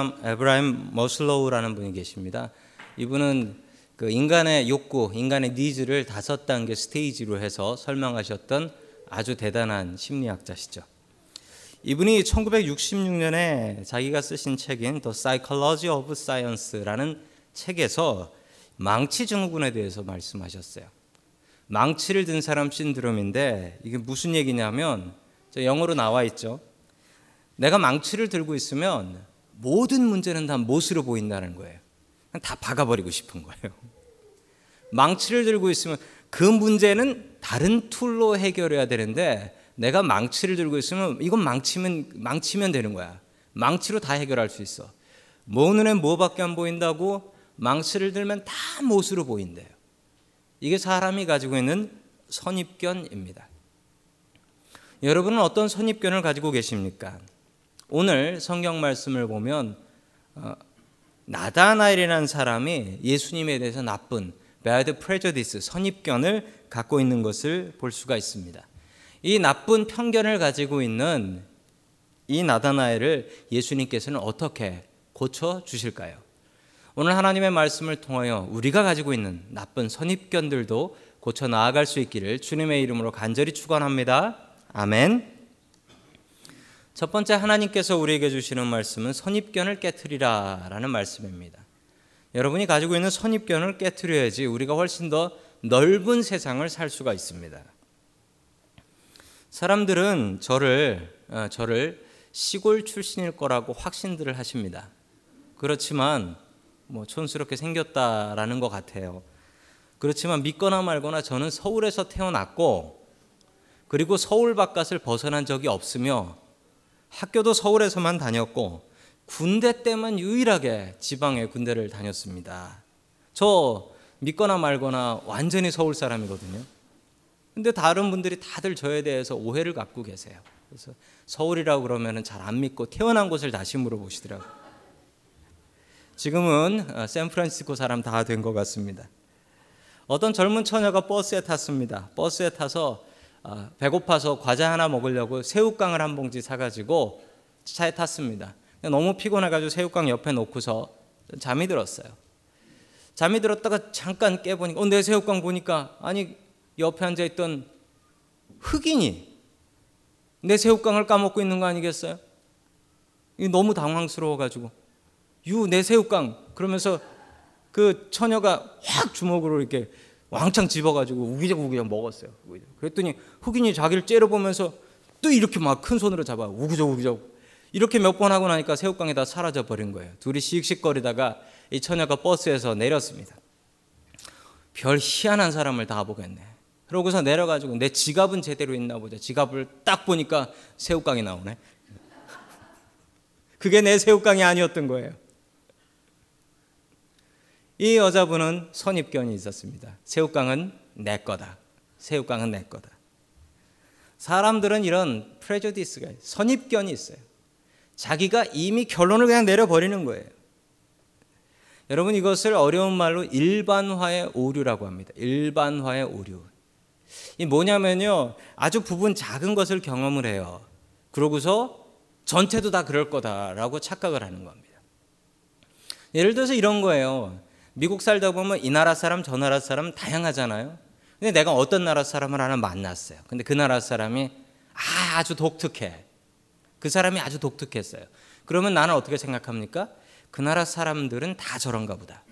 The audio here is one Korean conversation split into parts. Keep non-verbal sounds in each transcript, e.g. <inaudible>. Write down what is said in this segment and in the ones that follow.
에이브러햄 매슬로우라는 분이 계십니다. 이분은 그 인간의 욕구, 인간의 needs를 다섯 단계 stage로 해서 설명하셨던 아주 대단한 심리학자시죠. 이분이 1966년에 자기가 쓰신 책인 The Psychology of Science라는 책에서 망치 증후군에 대해서 말씀하셨어요. 망치를 든 사람 신드롬인데 이게 무슨 얘기냐면 영어로 나와 있죠. 내가 망치를 들고 있으면 모든 문제는 다 못으로 보인다는 거예요. 다 박아버리고 싶은 거예요. 망치를 들고 있으면 그 문제는 다른 tool로 해결해야 되는데 내가 망치를 들고 있으면 이건 망치면 망치면 되는 거야. 망치로 다 해결할 수 있어. 뭐 눈에 뭐밖에 안 보인다고 망치를 들면 다 못으로 보인대요. 이게 사람이 가지고 있는 선입견입니다. 여러분은 어떤 선입견을 가지고 계십니까? 오늘 성경 말씀을 보면 어, 나다나엘이라는 사람이 예수님에 대해서 나쁜 bad prejudice 선입견을 갖고 있는 것을 볼 수가 있습니다. 이 나쁜 편견을 가지고 있는 이 나다나엘을 예수님께서는 어떻게 고쳐 주실까요? 오늘 하나님의 말씀을 통하여 우리가 가지고 있는 나쁜 선입견들도 고쳐 나아갈 수 있기를 주님의 이름으로 간절히 축원합니다. 아멘. 첫 번째 하나님께서 우리에게 주시는 말씀은 선입견을 깨뜨리라라는 말씀입니다. 여러분이 가지고 있는 선입견을 깨뜨려야지 우리가 훨씬 더 넓은 세상을 살 수가 있습니다. 사람들은 저를 어, 저를 시골 출신일 거라고 확신들을 하십니다. 그렇지만 뭐 촌스럽게 생겼다라는 것 같아요. 그렇지만 믿거나 말거나 저는 서울에서 태어났고 그리고 서울 바깥을 벗어난 적이 없으며 학교도 서울에서만 다녔고 군대 때만 유일하게 지방의 군대를 다녔습니다. 저 믿거나 말거나 완전히 서울 사람이거든요. 근데 다른 분들이 다들 저에 대해서 오해를 갖고 계세요. 그래서 서울이라고 그러면은 잘 안 믿고 태어난 곳을 다시 물어보시더라고요. 지금은 어, 샌프란시스코 사람 다 된 것 같습니다. 어떤 젊은 처녀가 버스에 탔습니다. 버스에 타서 아, 배고파서 과자 하나 먹으려고 새우깡을 한 봉지 사가지고 차에 탔습니다. 너무 피곤해가지고 새우깡 옆에 놓고서 잠이 들었어요. 잠이 들었다가 잠깐 깨보니까, 어, 내 새우깡 보니까, 아니, 옆에 앉아 있던 흑인이 내 새우깡을 까먹고 있는 거 아니겠어요? 너무 당황스러워가지고, 유, 내 새우깡. 그러면서 그 처녀가 확 주먹으로 이렇게 왕창 집어가지고 우기적 우기적 먹었어요. 그랬더니 흑인이 자기를 째려보면서 또 이렇게 막 큰 손으로 잡아 우기적 우기적 이렇게 몇 번 하고 나니까 새우깡이 다 사라져 버린 거예요. 둘이 씩씩거리다가 이 처녀가 버스에서 내렸습니다. 별 희한한 사람을 다 보겠네. 그러고서 내려가지고 내 지갑은 제대로 있나 보자. 지갑을 딱 보니까 새우깡이 나오네. 그게 내 새우깡이 아니었던 거예요. 이 여자분은 선입견이 있었습니다. 새우깡은 내 거다. 새우깡은 내 거다. 사람들은 이런 프레저디스가 선입견이 있어요. 자기가 이미 결론을 그냥 내려버리는 거예요. 여러분 이것을 어려운 말로 일반화의 오류라고 합니다. 일반화의 오류. 이 뭐냐면요. 아주 부분 작은 것을 경험을 해요. 그러고서 전체도 다 그럴 거다라고 착각을 하는 겁니다. 예를 들어서 이런 거예요. 미국 살다 보면 이 나라 사람 저 나라 사람 다양하잖아요. 근데 내가 어떤 나라 사람을 하나 만났어요. 근데 그 나라 사람이 아, 아주 독특해. 그 사람이 아주 독특했어요. 그러면 나는 어떻게 생각합니까? 그 나라 사람들은 다 저런가 보다.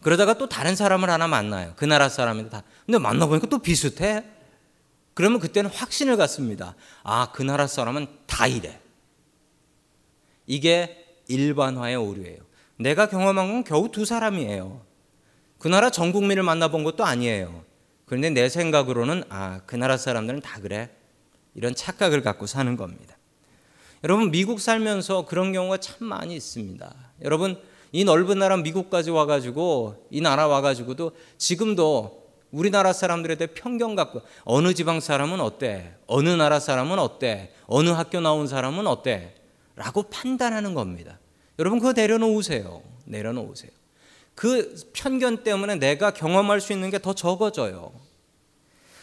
그러다가 또 다른 사람을 하나 만나요. 그 나라 사람인데 다. 근데 만나보니까 또 비슷해. 그러면 그때는 확신을 갖습니다. 아, 그 나라 사람은 다 이래. 이게 일반화의 오류예요. 내가 경험한 건 겨우 두 사람이에요. 그 나라 전 국민을 만나본 것도 아니에요. 그런데 내 생각으로는 아, 그 나라 사람들은 다 그래. 이런 착각을 갖고 사는 겁니다. 여러분, 미국 살면서 그런 경우가 참 많이 있습니다. 여러분, 이 넓은 나라 미국까지 와가지고, 이 나라 와가지고도 지금도 우리나라 사람들에 대해 편견 갖고, 어느 지방 사람은 어때? 어느 나라 사람은 어때? 어느 학교 나온 사람은 어때? 라고 판단하는 겁니다. 여러분 그거 내려놓으세요. 내려놓으세요. 그 편견 때문에 내가 경험할 수 있는 게 더 적어져요.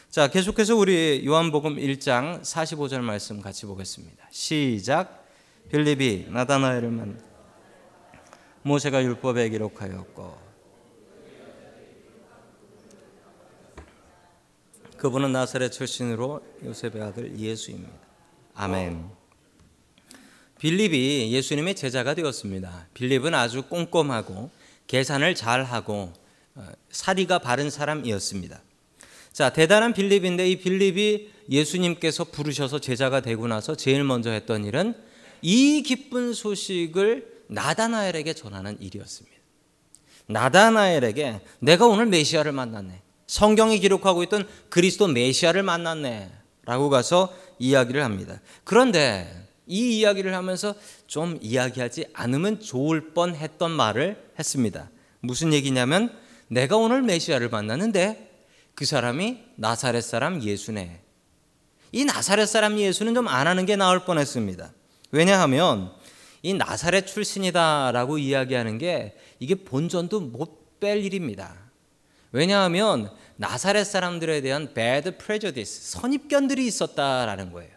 자, 계속해서 우리 요한복음 1장 45절 말씀 같이 보겠습니다. 시작. 빌립이 나다나엘을 만 모세가 율법에 기록하였고 그분은 나사렛 출신으로 요셉의 아들 예수입니다. 아멘. 빌립이 예수님의 제자가 되었습니다. 빌립은 아주 꼼꼼하고 계산을 잘하고 어, 사리가 바른 사람이었습니다. 자, 대단한 빌립인데 이 빌립이 예수님께서 부르셔서 제자가 되고 나서 제일 먼저 했던 일은 이 기쁜 소식을 나다나엘에게 전하는 일이었습니다. 나다나엘에게 내가 오늘 메시아를 만났네. 성경이 기록하고 있던 그리스도 메시아를 만났네. 라고 가서 이야기를 합니다. 그런데 이 이야기를 하면서 좀 이야기하지 않으면 좋을 뻔 했던 말을 했습니다. 무슨 얘기냐면 내가 오늘 메시아를 만났는데 그 사람이 나사렛 사람 예수네. 이 나사렛 사람 예수는 좀 안 하는 게 나을 뻔 했습니다. 왜냐하면 이 나사렛 출신이다라고 이야기하는 게 이게 본전도 못 뺄 일입니다. 왜냐하면 나사렛 사람들에 대한 bad prejudice, 선입견들이 있었다라는 거예요.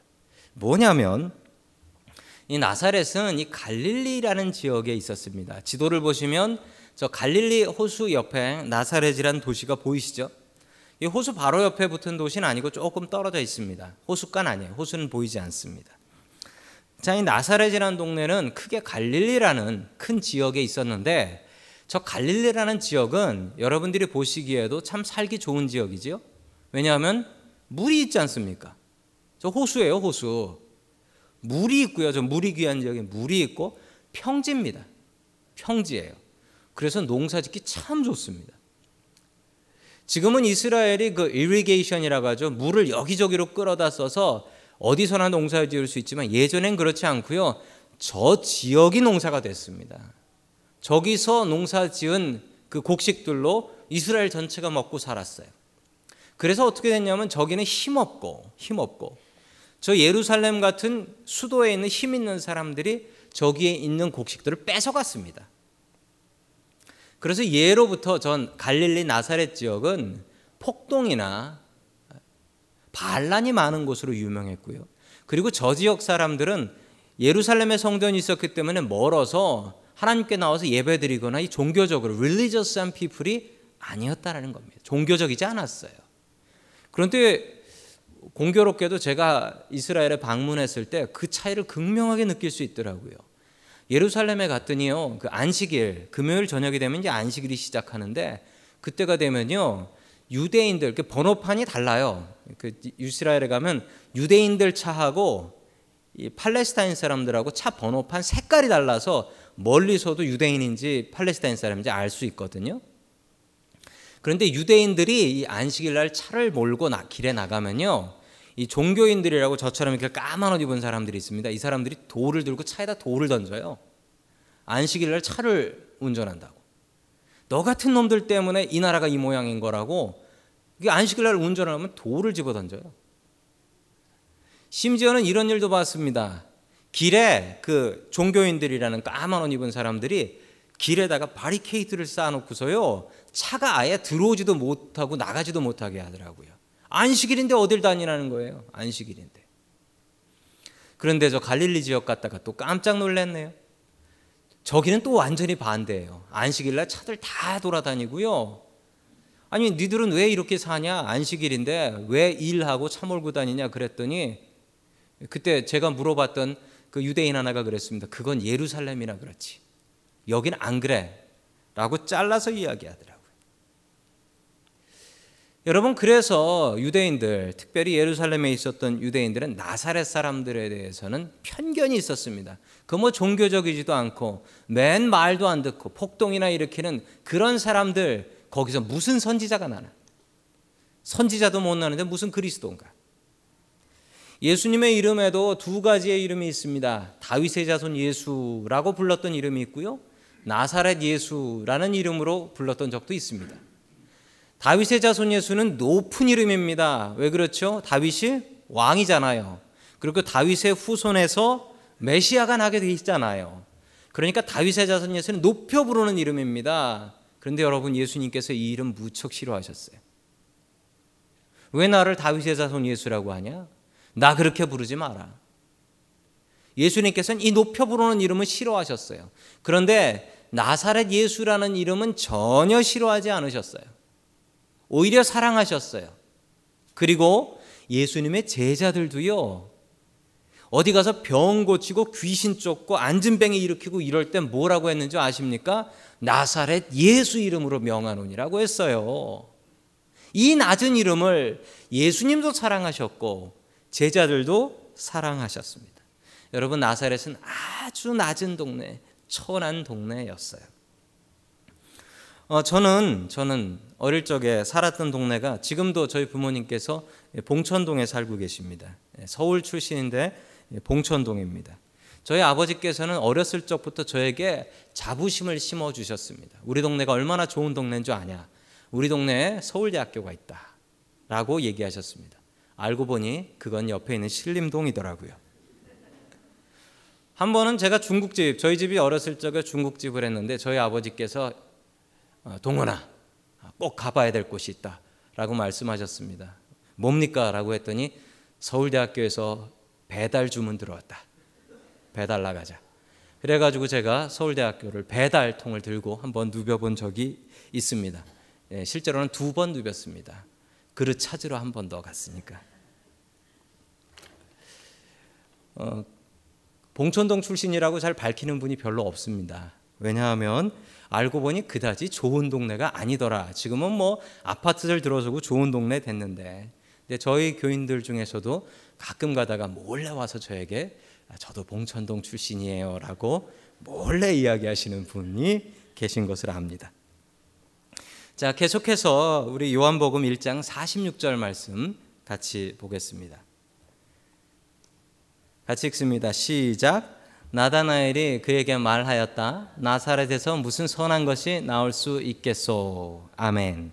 뭐냐면 이 나사렛은 이 갈릴리라는 지역에 있었습니다. 지도를 보시면 저 갈릴리 호수 옆에 나사렛이라는 도시가 보이시죠? 이 호수 바로 옆에 붙은 도시는 아니고 조금 떨어져 있습니다. 호수간 아니에요. 호수는 보이지 않습니다. 자, 이 나사렛이라는 동네는 크게 갈릴리라는 큰 지역에 있었는데 저 갈릴리라는 지역은 여러분들이 보시기에도 참 살기 좋은 지역이지요. 왜냐하면 물이 있지 않습니까? 저 호수예요, 호수. 물이 있고요. 저 물이 귀한 지역에 물이 있고 평지입니다. 평지예요. 그래서 농사 짓기 참 좋습니다. 지금은 이스라엘이 그 이리게이션이라고 하죠. 물을 여기저기로 끌어다 써서 어디서나 농사 지을 수 있지만 예전엔 그렇지 않고요. 저 지역이 농사가 됐습니다. 저기서 농사 지은 그 곡식들로 이스라엘 전체가 먹고 살았어요. 그래서 어떻게 됐냐면 저기는 힘없고 힘없고 저 예루살렘 같은 수도에 있는 힘 있는 사람들이 저기에 있는 곡식들을 뺏어갔습니다. 그래서 예로부터 전 갈릴리 나사렛 지역은 폭동이나 반란이 많은 곳으로 유명했고요. 그리고 저 지역 사람들은 예루살렘에 성전이 있었기 때문에 멀어서 하나님께 나와서 예배드리거나 이 종교적으로 릴리저스한 피플이 아니었다라는 겁니다. 종교적이지 않았어요. 그런데 공교롭게도 제가 이스라엘에 방문했을 때 그 차이를 극명하게 느낄 수 있더라고요. 예루살렘에 갔더니요, 그 안식일, 금요일 저녁이 되면 이제 안식일이 시작하는데 그때가 되면요, 유대인들, 그 번호판이 달라요. 그 이스라엘에 가면 유대인들 차하고 이 팔레스타인 사람들하고 차 번호판 색깔이 달라서 멀리서도 유대인인지 팔레스타인 사람인지 알 수 있거든요. 그런데 유대인들이 이 안식일 날 차를 몰고 나, 길에 나가면요. 이 종교인들이라고 저처럼 이렇게 까만 옷 입은 사람들이 있습니다. 이 사람들이 돌을 들고 차에다 돌을 던져요. 안식일 날 차를 운전한다고. 너 같은 놈들 때문에 이 나라가 이 모양인 거라고 안식일 날 운전을 하면 돌을 집어 던져요. 심지어는 이런 일도 봤습니다. 길에 그 종교인들이라는 까만 옷 입은 사람들이 길에다가 바리케이트를 쌓아놓고서요 차가 아예 들어오지도 못하고 나가지도 못하게 하더라고요. 안식일인데 어딜 다니라는 거예요. 안식일인데. 그런데 저 갈릴리 지역 갔다가 또 깜짝 놀랐네요. 저기는 또 완전히 반대예요. 안식일날 차들 다 돌아다니고요. 아니 니들은 왜 이렇게 사냐? 안식일인데 왜 일하고 차 몰고 다니냐? 그랬더니 그때 제가 물어봤던 그 유대인 하나가 그랬습니다. 그건 예루살렘이라 그렇지. 여긴 안 그래. 라고 잘라서 이야기하더라고요. 여러분, 그래서 유대인들, 특별히 예루살렘에 있었던 유대인들은 나사렛 사람들에 대해서는 편견이 있었습니다. 그 뭐 종교적이지도 않고, 맨 말도 안 듣고, 폭동이나 일으키는 그런 사람들, 거기서 무슨 선지자가 나나? 선지자도 못 나는데 무슨 그리스도인가? 예수님의 이름에도 두 가지의 이름이 있습니다. 다윗의 자손 예수라고 불렀던 이름이 있고요. 나사렛 예수라는 이름으로 불렀던 적도 있습니다. 다윗의 자손 예수는 높은 이름입니다. 왜 그렇죠? 다윗이 왕이잖아요. 그리고 다윗의 후손에서 메시아가 나게 돼 있잖아요. 그러니까 다윗의 자손 예수는 높여 부르는 이름입니다. 그런데 여러분 예수님께서 이 이름 무척 싫어하셨어요. 왜 나를 다윗의 자손 예수라고 하냐? 나 그렇게 부르지 마라. 예수님께서는 이 높여 부르는 이름을 싫어하셨어요. 그런데 나사렛 예수라는 이름은 전혀 싫어하지 않으셨어요. 오히려 사랑하셨어요. 그리고 예수님의 제자들도요. 어디 가서 병 고치고 귀신 쫓고 안진뱅이 일으키고 이럴 땐 뭐라고 했는지 아십니까? 나사렛 예수 이름으로 명하노니라고 했어요. 이 낮은 이름을 예수님도 사랑하셨고 제자들도 사랑하셨습니다. 여러분 나사렛은 아주 낮은 동네, 천한 동네였어요. 어, 저는 저는 어릴 적에 살았던 동네가 지금도 저희 부모님께서 봉천동에 살고 계십니다. 예, 서울 출신인데 봉천동입니다. 저희 아버지께서는 어렸을 적부터 저에게 자부심을 심어 주셨습니다. 우리 동네가 얼마나 좋은 동네인 줄 아냐? 우리 동네에 서울대학교가 있다. 라고 얘기하셨습니다. 알고 보니 그건 옆에 있는 신림동이더라고요. 한 번은 제가 중국집, 저희 집이 어렸을 적에 중국집을 했는데 저희 아버지께서 어, 동원아, 꼭 가봐야 될 곳이 있다. 라고 말씀하셨습니다. 뭡니까? 라고 했더니 서울대학교에서 배달 주문 들어왔다. 배달 나가자. 그래가지고 제가 서울대학교를 배달통을 들고 한번 누벼본 적이 있습니다. 예, 실제로는 두 번 누볐습니다. 그릇 찾으러 한 번 더 갔으니까. 어, 봉천동 출신이라고 잘 밝히는 분이 별로 없습니다. 왜냐하면 알고 보니 그다지 좋은 동네가 아니더라. 지금은 뭐 아파트들 들어서고 좋은 동네 됐는데. 근데 저희 교인들 중에서도 가끔 가다가 몰래 와서 저에게 아, 저도 봉천동 출신이에요라고 몰래 이야기하시는 분이 계신 것을 압니다. 자, 계속해서 우리 요한복음 1장 46절 말씀 같이 보겠습니다. 같이 읽습니다. 시작. 나다나엘이 그에게 말하였다. 나사렛에서 무슨 선한 것이 나올 수 있겠소. 아멘.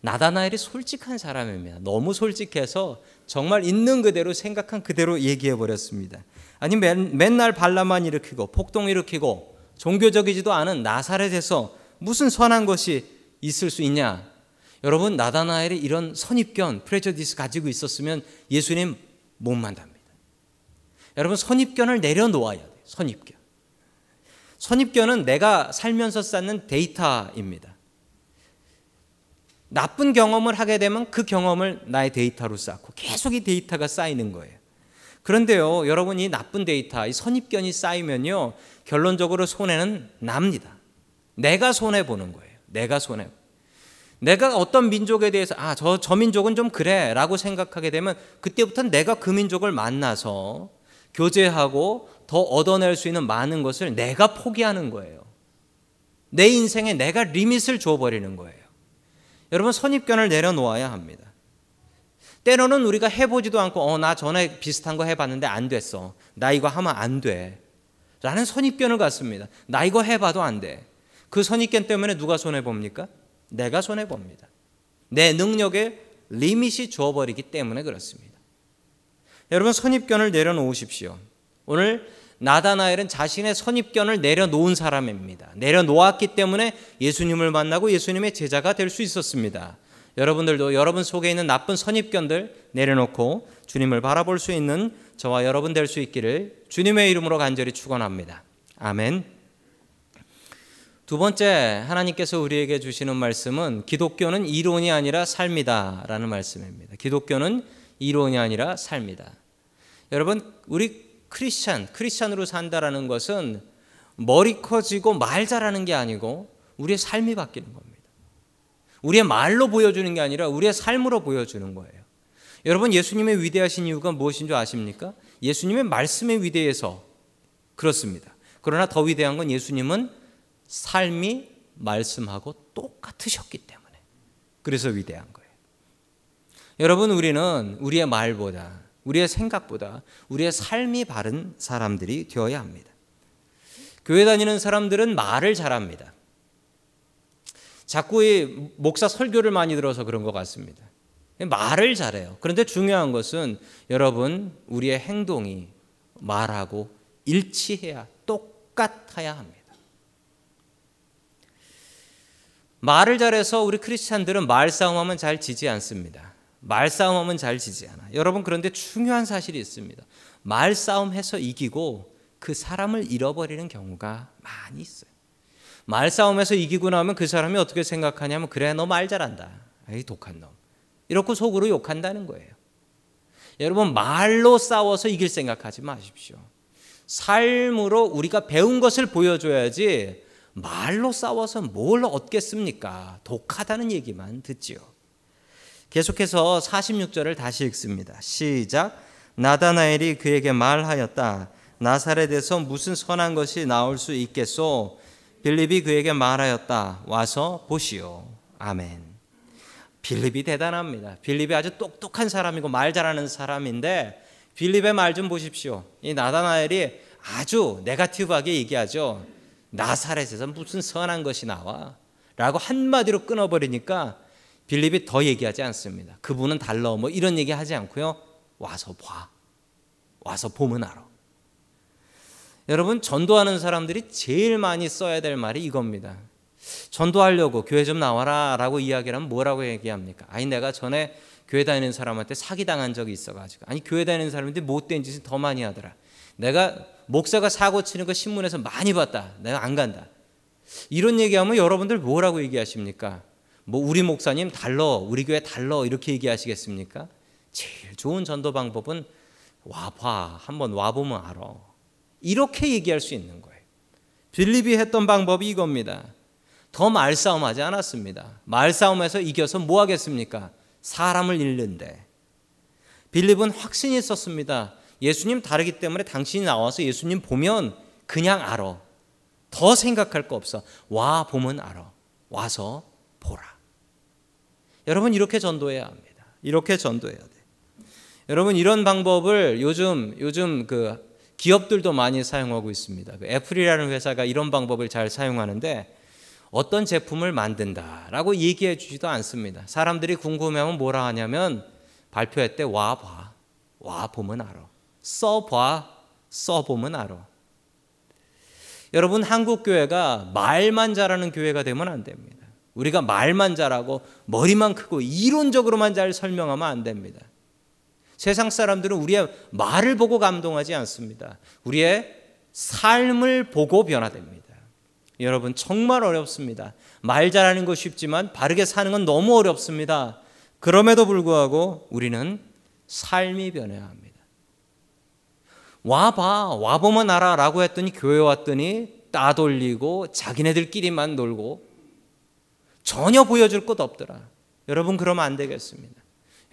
나다나엘이 솔직한 사람입니다. 너무 솔직해서 정말 있는 그대로 생각한 그대로 얘기해 버렸습니다. 아니 맨, 맨날 반란만 일으키고 폭동 일으키고 종교적이지도 않은 나사렛에서 무슨 선한 것이 있을 수 있냐? 여러분 나다나엘이 이런 선입견, prejudice 가지고 있었으면 예수님 못 만납니다. 여러분 선입견을 내려놓아야 돼요. 선입견. 선입견은 내가 살면서 쌓는 데이터입니다. 나쁜 경험을 하게 되면 그 경험을 나의 데이터로 쌓고 계속 이 데이터가 쌓이는 거예요. 그런데요, 여러분 이 나쁜 데이터, 이 선입견이 쌓이면요, 결론적으로 손해는 납니다. 내가 손해 보는 거예요. 내가 손해. 내가 어떤 민족에 대해서 아, 저, 저 민족은 좀 그래 라고 생각하게 되면 그때부터 내가 그 민족을 만나서 교제하고 더 얻어낼 수 있는 많은 것을 내가 포기하는 거예요. 내 인생에 내가 리밋을 줘버리는 거예요. 여러분 선입견을 내려놓아야 합니다. 때로는 우리가 해보지도 않고 어 나 전에 비슷한 거 해봤는데 안 됐어. 나 이거 하면 안 돼. 라는 선입견을 갖습니다. 나 이거 해봐도 안 돼. 그 선입견 때문에 누가 손해 봅니까? 내가 손해 봅니다. 내 능력에 리밋이 주어버리기 때문에 그렇습니다. 여러분 선입견을 내려놓으십시오. 오늘 나다나엘은 자신의 선입견을 내려놓은 사람입니다. 내려놓았기 때문에 예수님을 만나고 예수님의 제자가 될 수 있었습니다. 여러분들도 여러분 속에 있는 나쁜 선입견들 내려놓고 주님을 바라볼 수 있는 저와 여러분 될 수 있기를 주님의 이름으로 간절히 축원합니다. 아멘. 두 번째 하나님께서 우리에게 주시는 말씀은 기독교는 이론이 아니라 삶이다라는 말씀입니다. 기독교는 이론이 아니라 삶이다. 여러분 우리 크리스찬, 크리스찬으로 산다라는 것은 머리 커지고 말 잘하는 게 아니고 우리의 삶이 바뀌는 겁니다. 우리의 말로 보여주는 게 아니라 우리의 삶으로 보여주는 거예요. 여러분 예수님의 위대하신 이유가 무엇인 줄 아십니까? 예수님의 말씀에 위대해서 그렇습니다. 그러나 더 위대한 건 예수님은 삶이 말씀하고 똑같으셨기 때문에 그래서 위대한 거예요. 여러분 우리는 우리의 말보다 우리의 생각보다 우리의 삶이 바른 사람들이 되어야 합니다. 교회 다니는 사람들은 말을 잘합니다. 자꾸 이 목사 설교를 많이 들어서 그런 것 같습니다. 말을 잘해요. 그런데 중요한 것은 여러분 우리의 행동이 말하고 일치해야 똑같아야 합니다. 말을 잘해서 우리 크리스찬들은 말싸움하면 잘 지지 않습니다. 말싸움하면 잘 지지 않아. 여러분 그런데 중요한 사실이 있습니다. 말싸움해서 이기고 그 사람을 잃어버리는 경우가 많이 있어요. 말싸움에서 이기고 나면 그 사람이 어떻게 생각하냐면 그래 너 말 잘한다. 이 독한 놈. 이렇게 속으로 욕한다는 거예요. 여러분 말로 싸워서 이길 생각하지 마십시오. 삶으로 우리가 배운 것을 보여줘야지 말로 싸워서 뭘 얻겠습니까? 독하다는 얘기만 듣지요. 계속해서 46절을 다시 읽습니다. 시작. 나다나엘이 그에게 말하였다. 나사렛에서 무슨 선한 것이 나올 수 있겠소? 빌립이 그에게 말하였다. 와서 보시오. 아멘. 빌립이 대단합니다. 빌립이 아주 똑똑한 사람이고 말 잘하는 사람인데 빌립의 말 좀 보십시오. 이 나다나엘이 아주 네가티브하게 얘기하죠. 나사렛에서 무슨 선한 것이 나와? 라고 한마디로 끊어버리니까 빌립이 더 얘기하지 않습니다. 그분은 달러 뭐 이런 얘기 하지 않고요. 와서 봐. 와서 보면 알아. 여러분 전도하는 사람들이 제일 많이 써야 될 말이 이겁니다. 전도하려고 교회 좀 나와라라고 이야기를 하면 뭐라고 얘기합니까? 아니 내가 전에 교회 다니는 사람한테 사기 당한 적이 있어가지고 아니 교회 다니는 사람인데 못된 짓을 더 많이 하더라. 내가 목사가 사고 치는 거 신문에서 많이 봤다. 내가 안 간다. 이런 얘기하면 여러분들 뭐라고 얘기하십니까? 뭐 우리 목사님 달러, 우리 교회 달러 이렇게 얘기하시겠습니까? 제일 좋은 전도 방법은 와봐, 한번 와보면 알아. 이렇게 얘기할 수 있는 거예요. 빌립이 했던 방법이 이겁니다. 더 말싸움 하지 않았습니다. 말싸움에서 이겨서 뭐 하겠습니까? 사람을 잃는데. 빌립은 확신이 있었습니다. 예수님 다르기 때문에 당신이 나와서 예수님 보면 그냥 알아. 더 생각할 거 없어. 와 보면 알아. 와서 보라. 여러분 이렇게 전도해야 합니다. 이렇게 전도해야 돼. 여러분 이런 방법을 요즘 요즘 그 기업들도 많이 사용하고 있습니다. 그 애플이라는 회사가 이런 방법을 잘 사용하는데 어떤 제품을 만든다라고 얘기해 주지도 않습니다. 사람들이 궁금해하면 뭐라 하냐면 발표할 때와 봐. 와 보면 알아. 써 봐. 써 보면 알아. 여러분 한국 교회가 말만 잘하는 교회가 되면 안 됩니다. 우리가 말만 잘하고 머리만 크고 이론적으로만 잘 설명하면 안 됩니다. 세상 사람들은 우리의 말을 보고 감동하지 않습니다. 우리의 삶을 보고 변화됩니다. 여러분 정말 어렵습니다. 말 잘하는 거 쉽지만 바르게 사는 건 너무 어렵습니다. 그럼에도 불구하고 우리는 삶이 변해야 합니다. 와봐, 와보면 알아라고 했더니 교회 왔더니 따돌리고 자기네들끼리만 놀고 전혀 보여줄 것 없더라. 여러분 그러면 안 되겠습니다.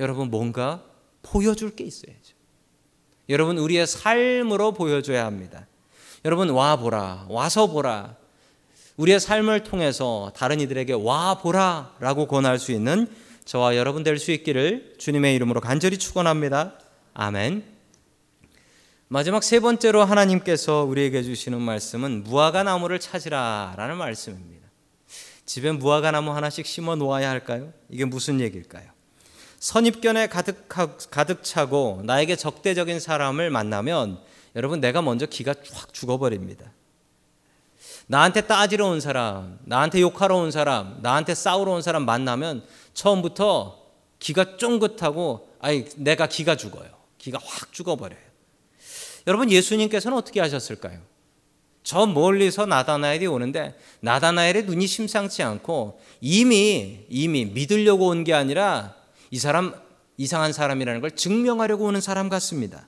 여러분 뭔가 보여줄 게 있어야죠. 여러분 우리의 삶으로 보여줘야 합니다. 여러분 와 보라, 와서 보라. 우리의 삶을 통해서 다른 이들에게 와 보라라고 권할 수 있는 저와 여러분 될 수 있기를 주님의 이름으로 간절히 축원합니다. 아멘. 마지막 세 번째로 하나님께서 우리에게 주시는 말씀은 무화과 나무를 찾으라라는 말씀입니다. 집에 무화과 나무 하나씩 심어 놓아야 할까요? 이게 무슨 얘기일까요? 선입견에 가득 가득 차고 나에게 적대적인 사람을 만나면 여러분 내가 먼저 기가 확 죽어버립니다. 나한테 따지러 온 사람, 나한테 욕하러 온 사람, 나한테 싸우러 온 사람 만나면 처음부터 기가 쫑긋하고 아니 내가 기가 죽어요. 기가 확 죽어버려요. 여러분 예수님께서는 어떻게 하셨을까요? 저 멀리서 나다나엘이 오는데 나다나엘의 눈이 심상치 않고 이미 이미 믿으려고 온 게 아니라 이 사람 이상한 사람이라는 걸 증명하려고 오는 사람 같습니다.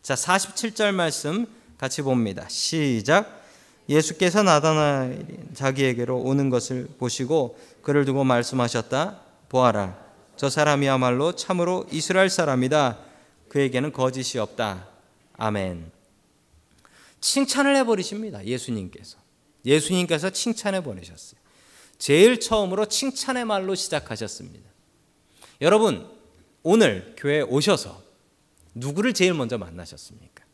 자, 47절 말씀 같이 봅니다. 시작. 예수께서 나다나엘 자기에게로 오는 것을 보시고 그를 두고 말씀하셨다. 보아라. 저 사람이야말로 참으로 이스라엘 사람이다. 그에게는 거짓이 없다. 아멘. 칭찬을 해버리십니다. 예수님께서. 예수님께서 칭찬해 버리셨어요. 제일 처음으로 칭찬의 말로 시작하셨습니다. 여러분, 오늘 교회에 오셔서 누구를 제일 먼저 만나셨습니까?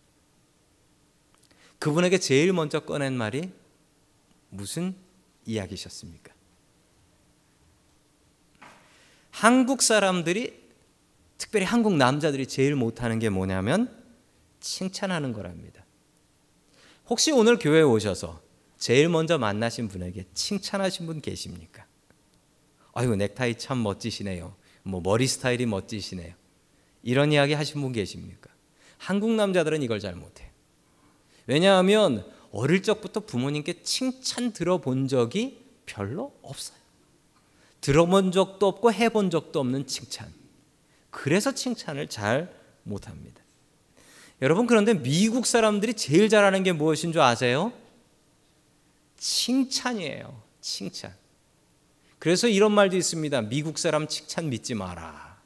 그분에게 제일 먼저 꺼낸 말이 무슨 이야기셨습니까? 한국 사람들이 특별히 한국 남자들이 제일 못하는 게 뭐냐면 칭찬하는 거랍니다. 혹시 오늘 교회에 오셔서 제일 먼저 만나신 분에게 칭찬하신 분 계십니까? 아유 넥타이 참 멋지시네요. 뭐 머리 스타일이 멋지시네요. 이런 이야기 하신 분 계십니까? 한국 남자들은 이걸 잘 못해요. 왜냐하면 어릴 적부터 부모님께 칭찬 들어본 적이 별로 없어요. 들어본 적도 없고 해본 적도 없는 칭찬. 그래서 칭찬을 잘 못합니다. 여러분 그런데 미국 사람들이 제일 잘하는 게 무엇인 줄 아세요? 칭찬이에요. 칭찬. 그래서 이런 말도 있습니다. 미국 사람 칭찬 믿지 마라.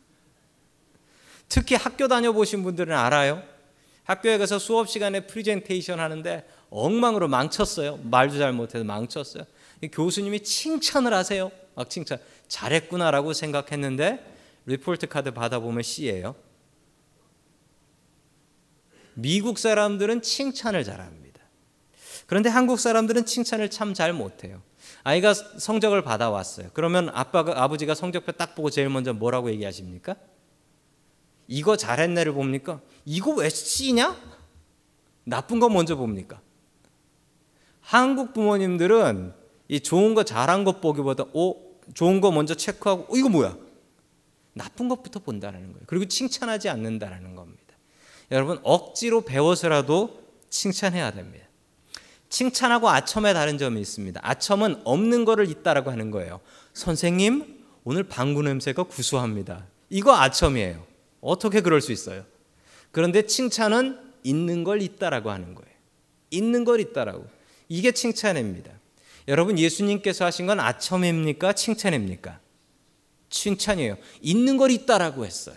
특히 학교 다녀보신 분들은 알아요. 학교에 가서 수업 시간에 프리젠테이션 하는데 엉망으로 망쳤어요. 말도 잘 못해서 망쳤어요. 교수님이 칭찬을 하세요. 막 칭찬. 잘했구나라고 생각했는데 리포트 카드 받아보면 C예요. 미국 사람들은 칭찬을 잘합니다. 그런데 한국 사람들은 칭찬을 참 잘 못해요. 아이가 성적을 받아왔어요. 그러면 아빠가 아버지가 성적표 딱 보고 제일 먼저 뭐라고 얘기하십니까? 이거 잘했네를 봅니까? 이거 왜 C냐? 나쁜 거 먼저 봅니까? 한국 부모님들은 이 좋은 거 잘한 것 보기보다 오 좋은 거 먼저 체크하고 어, 이거 뭐야? 나쁜 것부터 본다는 거예요. 그리고 칭찬하지 않는다는 겁니다. 여러분 억지로 배워서라도 칭찬해야 됩니다. 칭찬하고 아첨의 다른 점이 있습니다. 아첨은 없는 거를 있다라고 하는 거예요. 선생님, 오늘 방구 냄새가 구수합니다. 이거 아첨이에요. 어떻게 그럴 수 있어요? 그런데 칭찬은 있는 걸 있다라고 하는 거예요. 있는 걸 있다라고. 이게 칭찬입니다. 여러분 예수님께서 하신 건 아첨입니까? 칭찬입니까? 칭찬이에요. 있는 걸 있다라고 했어요.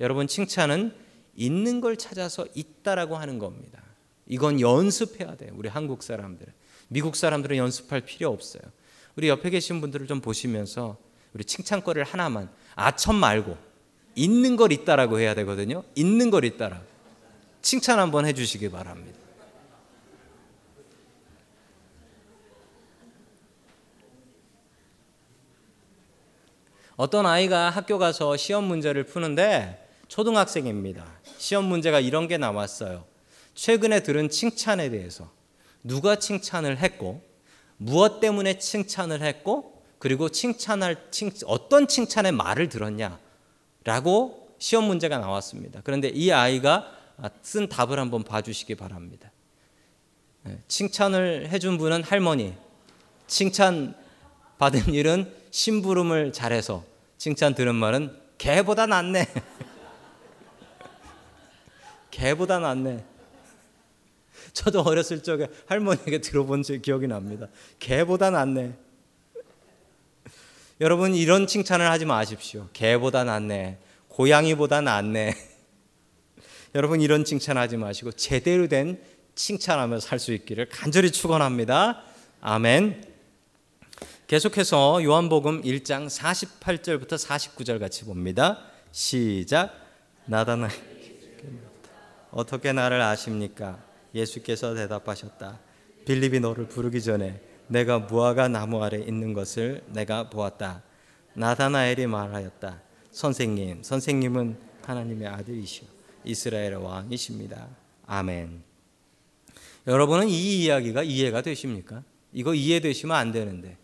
여러분 칭찬은 있는 걸 찾아서 있다라고 하는 겁니다. 이건 연습해야 돼요. 우리 한국 사람들은. 미국 사람들은 연습할 필요 없어요. 우리 옆에 계신 분들을 좀 보시면서 우리 칭찬거리를 하나만 아첨 말고 있는 걸 있다라고 해야 되거든요. 있는 걸 있다라고. 칭찬 한번 해 주시기 바랍니다. 어떤 아이가 학교 가서 시험 문제를 푸는데 초등학생입니다. 시험 문제가 이런 게 나왔어요. 최근에 들은 칭찬에 대해서 누가 칭찬을 했고 무엇 때문에 칭찬을 했고 그리고 칭찬할 칭, 어떤 칭찬의 말을 들었냐라고 시험 문제가 나왔습니다. 그런데 이 아이가 쓴 답을 한번 봐주시기 바랍니다. 네, 칭찬을 해준 분은 할머니, 칭찬 받은 일은 심부름을 잘해서 칭찬 들은 말은 개보다 낫네. <laughs> 개보다 낫네. 저도 어렸을 적에 할머니에게 들어본 제 기억이 납니다. 개보다 낫네. 여러분 이런 칭찬을 하지 마십시오. 개보다 낫네. 고양이보다 낫네. <laughs> 여러분 이런 칭찬하지 마시고 제대로 된 칭찬하며 살 수 있기를 간절히 축원합니다. 아멘. 계속해서 요한복음 1장 48절부터 49절 같이 봅니다. 시작. 나다나 어떻게 나를 아십니까? 예수께서 대답하셨다. 빌립이 너를 부르기 전에 내가 무화과 나무 아래 있는 것을 내가 보았다. 나다나엘이 말하였다. 선생님, 선생님은 하나님의 아들이시오. 이스라엘의 왕이십니다. 아멘. 여러분은 이 이야기가 이해가 되십니까? 이거 이해되시면 안 되는데.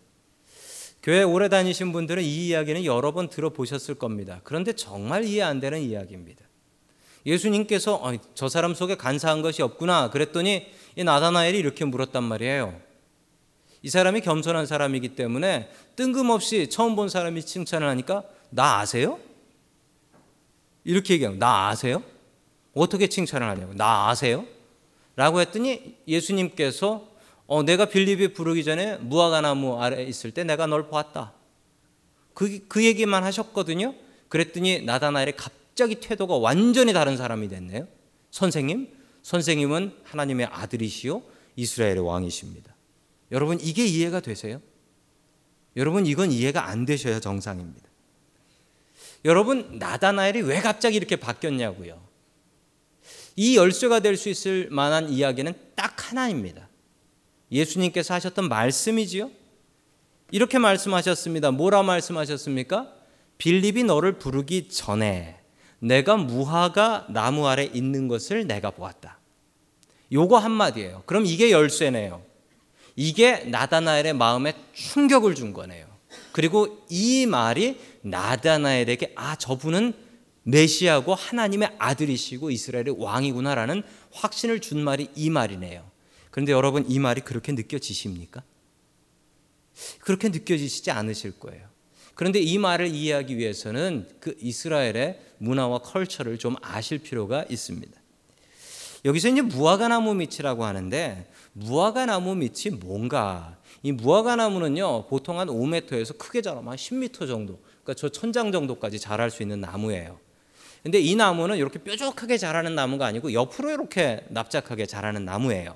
교회 오래 다니신 분들은 이 이야기는 여러 번 들어보셨을 겁니다. 그런데 정말 이해 안 되는 이야기입니다. 예수님께서 어, 저 사람 속에 간사한 것이 없구나 그랬더니 이 나다나엘이 이렇게 물었단 말이에요. 이 사람이 겸손한 사람이기 때문에 뜬금없이 처음 본 사람이 칭찬을 하니까 나 아세요? 이렇게 얘기하고 나 아세요? 어떻게 칭찬을 하냐고 나 아세요? 라고 했더니 예수님께서 어, 내가 빌립이 부르기 전에 무화과나무 아래 있을 때 내가 널 보았다. 그, 그 얘기만 하셨거든요. 그랬더니 나다나엘의 갑 자기 태도가 완전히 다른 사람이 됐네요. 선생님, 선생님은 하나님의 아들이시요 이스라엘의 왕이십니다. 여러분 이게 이해가 되세요? 여러분 이건 이해가 안 되셔야 정상입니다. 여러분 나다나엘이 왜 갑자기 이렇게 바뀌었냐고요. 이 열쇠가 될 수 있을 만한 이야기는 딱 하나입니다. 예수님께서 하셨던 말씀이지요. 이렇게 말씀하셨습니다. 뭐라 말씀하셨습니까? 빌립이 너를 부르기 전에 내가 무화과 나무 아래 있는 것을 내가 보았다. 요거 한마디예요. 그럼 이게 열쇠네요. 이게 나다나엘의 마음에 충격을 준 거네요. 그리고 이 말이 나다나엘에게 아 저분은 메시아고 하나님의 아들이시고 이스라엘의 왕이구나라는 확신을 준 말이 이 말이네요. 그런데 여러분 이 말이 그렇게 느껴지십니까? 그렇게 느껴지시지 않으실 거예요. 그런데 이 말을 이해하기 위해서는 그 이스라엘의 문화와 컬처를 좀 아실 필요가 있습니다. 여기서 이제 무화과 나무 밑이라고 하는데 무화과 나무 밑이 뭔가? 이 무화과 나무는요 보통 한 5m에서 크게 자라면 한 10m 정도, 그러니까 저 천장 정도까지 자랄 수 있는 나무예요. 근데 이 나무는 이렇게 뾰족하게 자라는 나무가 아니고 옆으로 이렇게 납작하게 자라는 나무예요.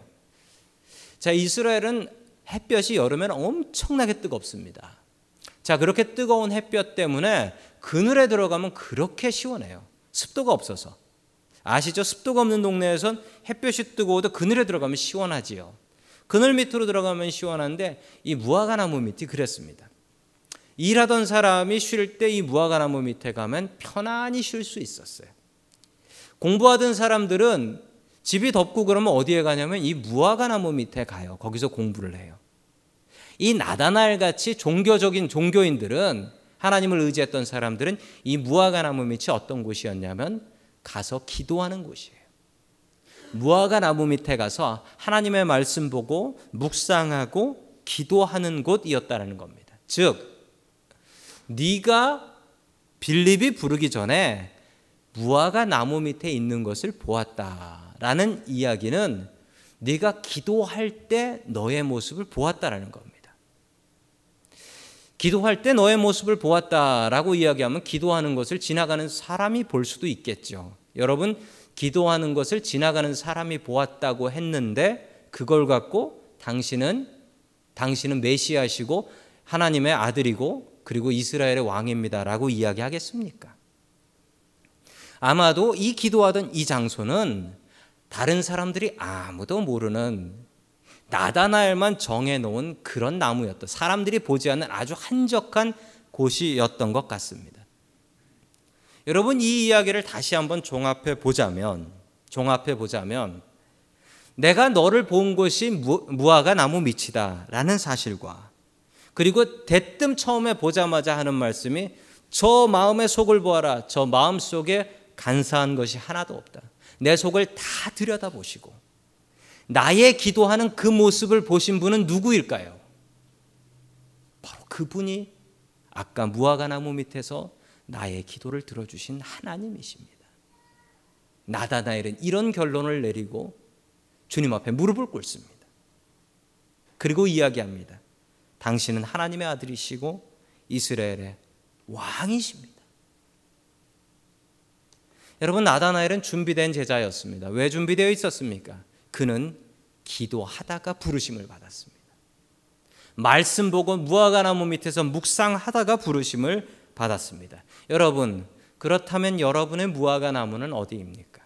자, 이스라엘은 햇볕이 여름에는 엄청나게 뜨겁습니다. 자, 그렇게 뜨거운 햇볕 때문에 그늘에 들어가면 그렇게 시원해요. 습도가 없어서. 아시죠? 습도가 없는 동네에선 햇볕이 뜨거워도 그늘에 들어가면 시원하지요. 그늘 밑으로 들어가면 시원한데 이 무화과 나무 밑이 그랬습니다. 일하던 사람이 쉴 때 이 무화과 나무 밑에 가면 편안히 쉴 수 있었어요. 공부하던 사람들은 집이 덥고 그러면 어디에 가냐면 이 무화과 나무 밑에 가요. 거기서 공부를 해요. 이 나다날 같이 종교적인 종교인들은 하나님을 의지했던 사람들은 이 무화과 나무 밑이 어떤 곳이었냐면 가서 기도하는 곳이에요. 무화과 나무 밑에 가서 하나님의 말씀 보고 묵상하고 기도하는 곳이었다는 겁니다. 즉 네가 빌립이 부르기 전에 무화과 나무 밑에 있는 것을 보았다라는 이야기는 네가 기도할 때 너의 모습을 보았다라는 겁니다. 기도할 때 너의 모습을 보았다라고 이야기하면 기도하는 것을 지나가는 사람이 볼 수도 있겠죠. 여러분 기도하는 것을 지나가는 사람이 보았다고 했는데 그걸 갖고 당신은 당신은 메시아시고 하나님의 아들이고 그리고 이스라엘의 왕입니다라고 이야기하겠습니까? 아마도 이 기도하던 이 장소는 다른 사람들이 아무도 모르는 나다나엘만 정해놓은 그런 나무였던 사람들이 보지 않는 아주 한적한 곳이었던 것 같습니다. 여러분 이 이야기를 다시 한번 종합해 보자면 종합해 보자면 내가 너를 본 곳이 무화과 나무 밑이다라는 사실과 그리고 대뜸 처음에 보자마자 하는 말씀이 저 마음의 속을 보아라. 저 마음 속에 간사한 것이 하나도 없다. 내 속을 다 들여다보시고 나의 기도하는 그 모습을 보신 분은 누구일까요? 바로 그분이 아까 무화과 나무 밑에서 나의 기도를 들어주신 하나님이십니다. 나다나엘은 이런 결론을 내리고 주님 앞에 무릎을 꿇습니다. 그리고 이야기합니다. 당신은 하나님의 아들이시고 이스라엘의 왕이십니다. 여러분 나다나엘은 준비된 제자였습니다. 왜 준비되어 있었습니까? 그는 기도하다가 부르심을 받았습니다. 말씀 보고 무화과 나무 밑에서 묵상하다가 부르심을 받았습니다. 여러분 그렇다면 여러분의 무화과 나무는 어디입니까?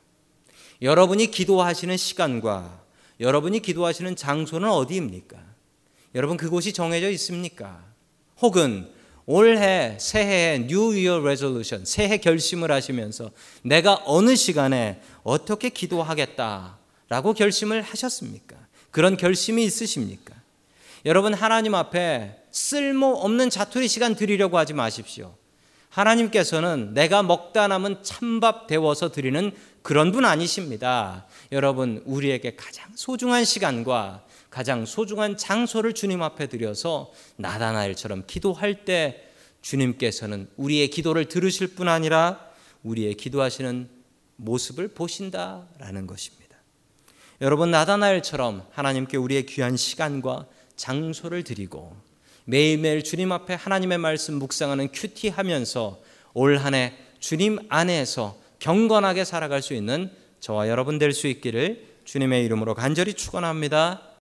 여러분이 기도하시는 시간과 여러분이 기도하시는 장소는 어디입니까? 여러분 그곳이 정해져 있습니까? 혹은 올해 새해에 New Year Resolution 새해 결심을 하시면서 내가 어느 시간에 어떻게 기도하겠다 라고 결심을 하셨습니까? 그런 결심이 있으십니까? 여러분 하나님 앞에 쓸모 없는 자투리 시간 드리려고 하지 마십시오. 하나님께서는 내가 먹다 남은 찬밥 데워서 드리는 그런 분 아니십니다. 여러분 우리에게 가장 소중한 시간과 가장 소중한 장소를 주님 앞에 드려서 나다나엘처럼 기도할 때 주님께서는 우리의 기도를 들으실 뿐 아니라 우리의 기도하시는 모습을 보신다라는 것입니다. 여러분 나다나엘처럼 하나님께 우리의 귀한 시간과 장소를 드리고 매일매일 주님 앞에 하나님의 말씀 묵상하는 큐티하면서 올 한 해 주님 안에서 경건하게 살아갈 수 있는 저와 여러분 될 수 있기를 주님의 이름으로 간절히 축원합니다.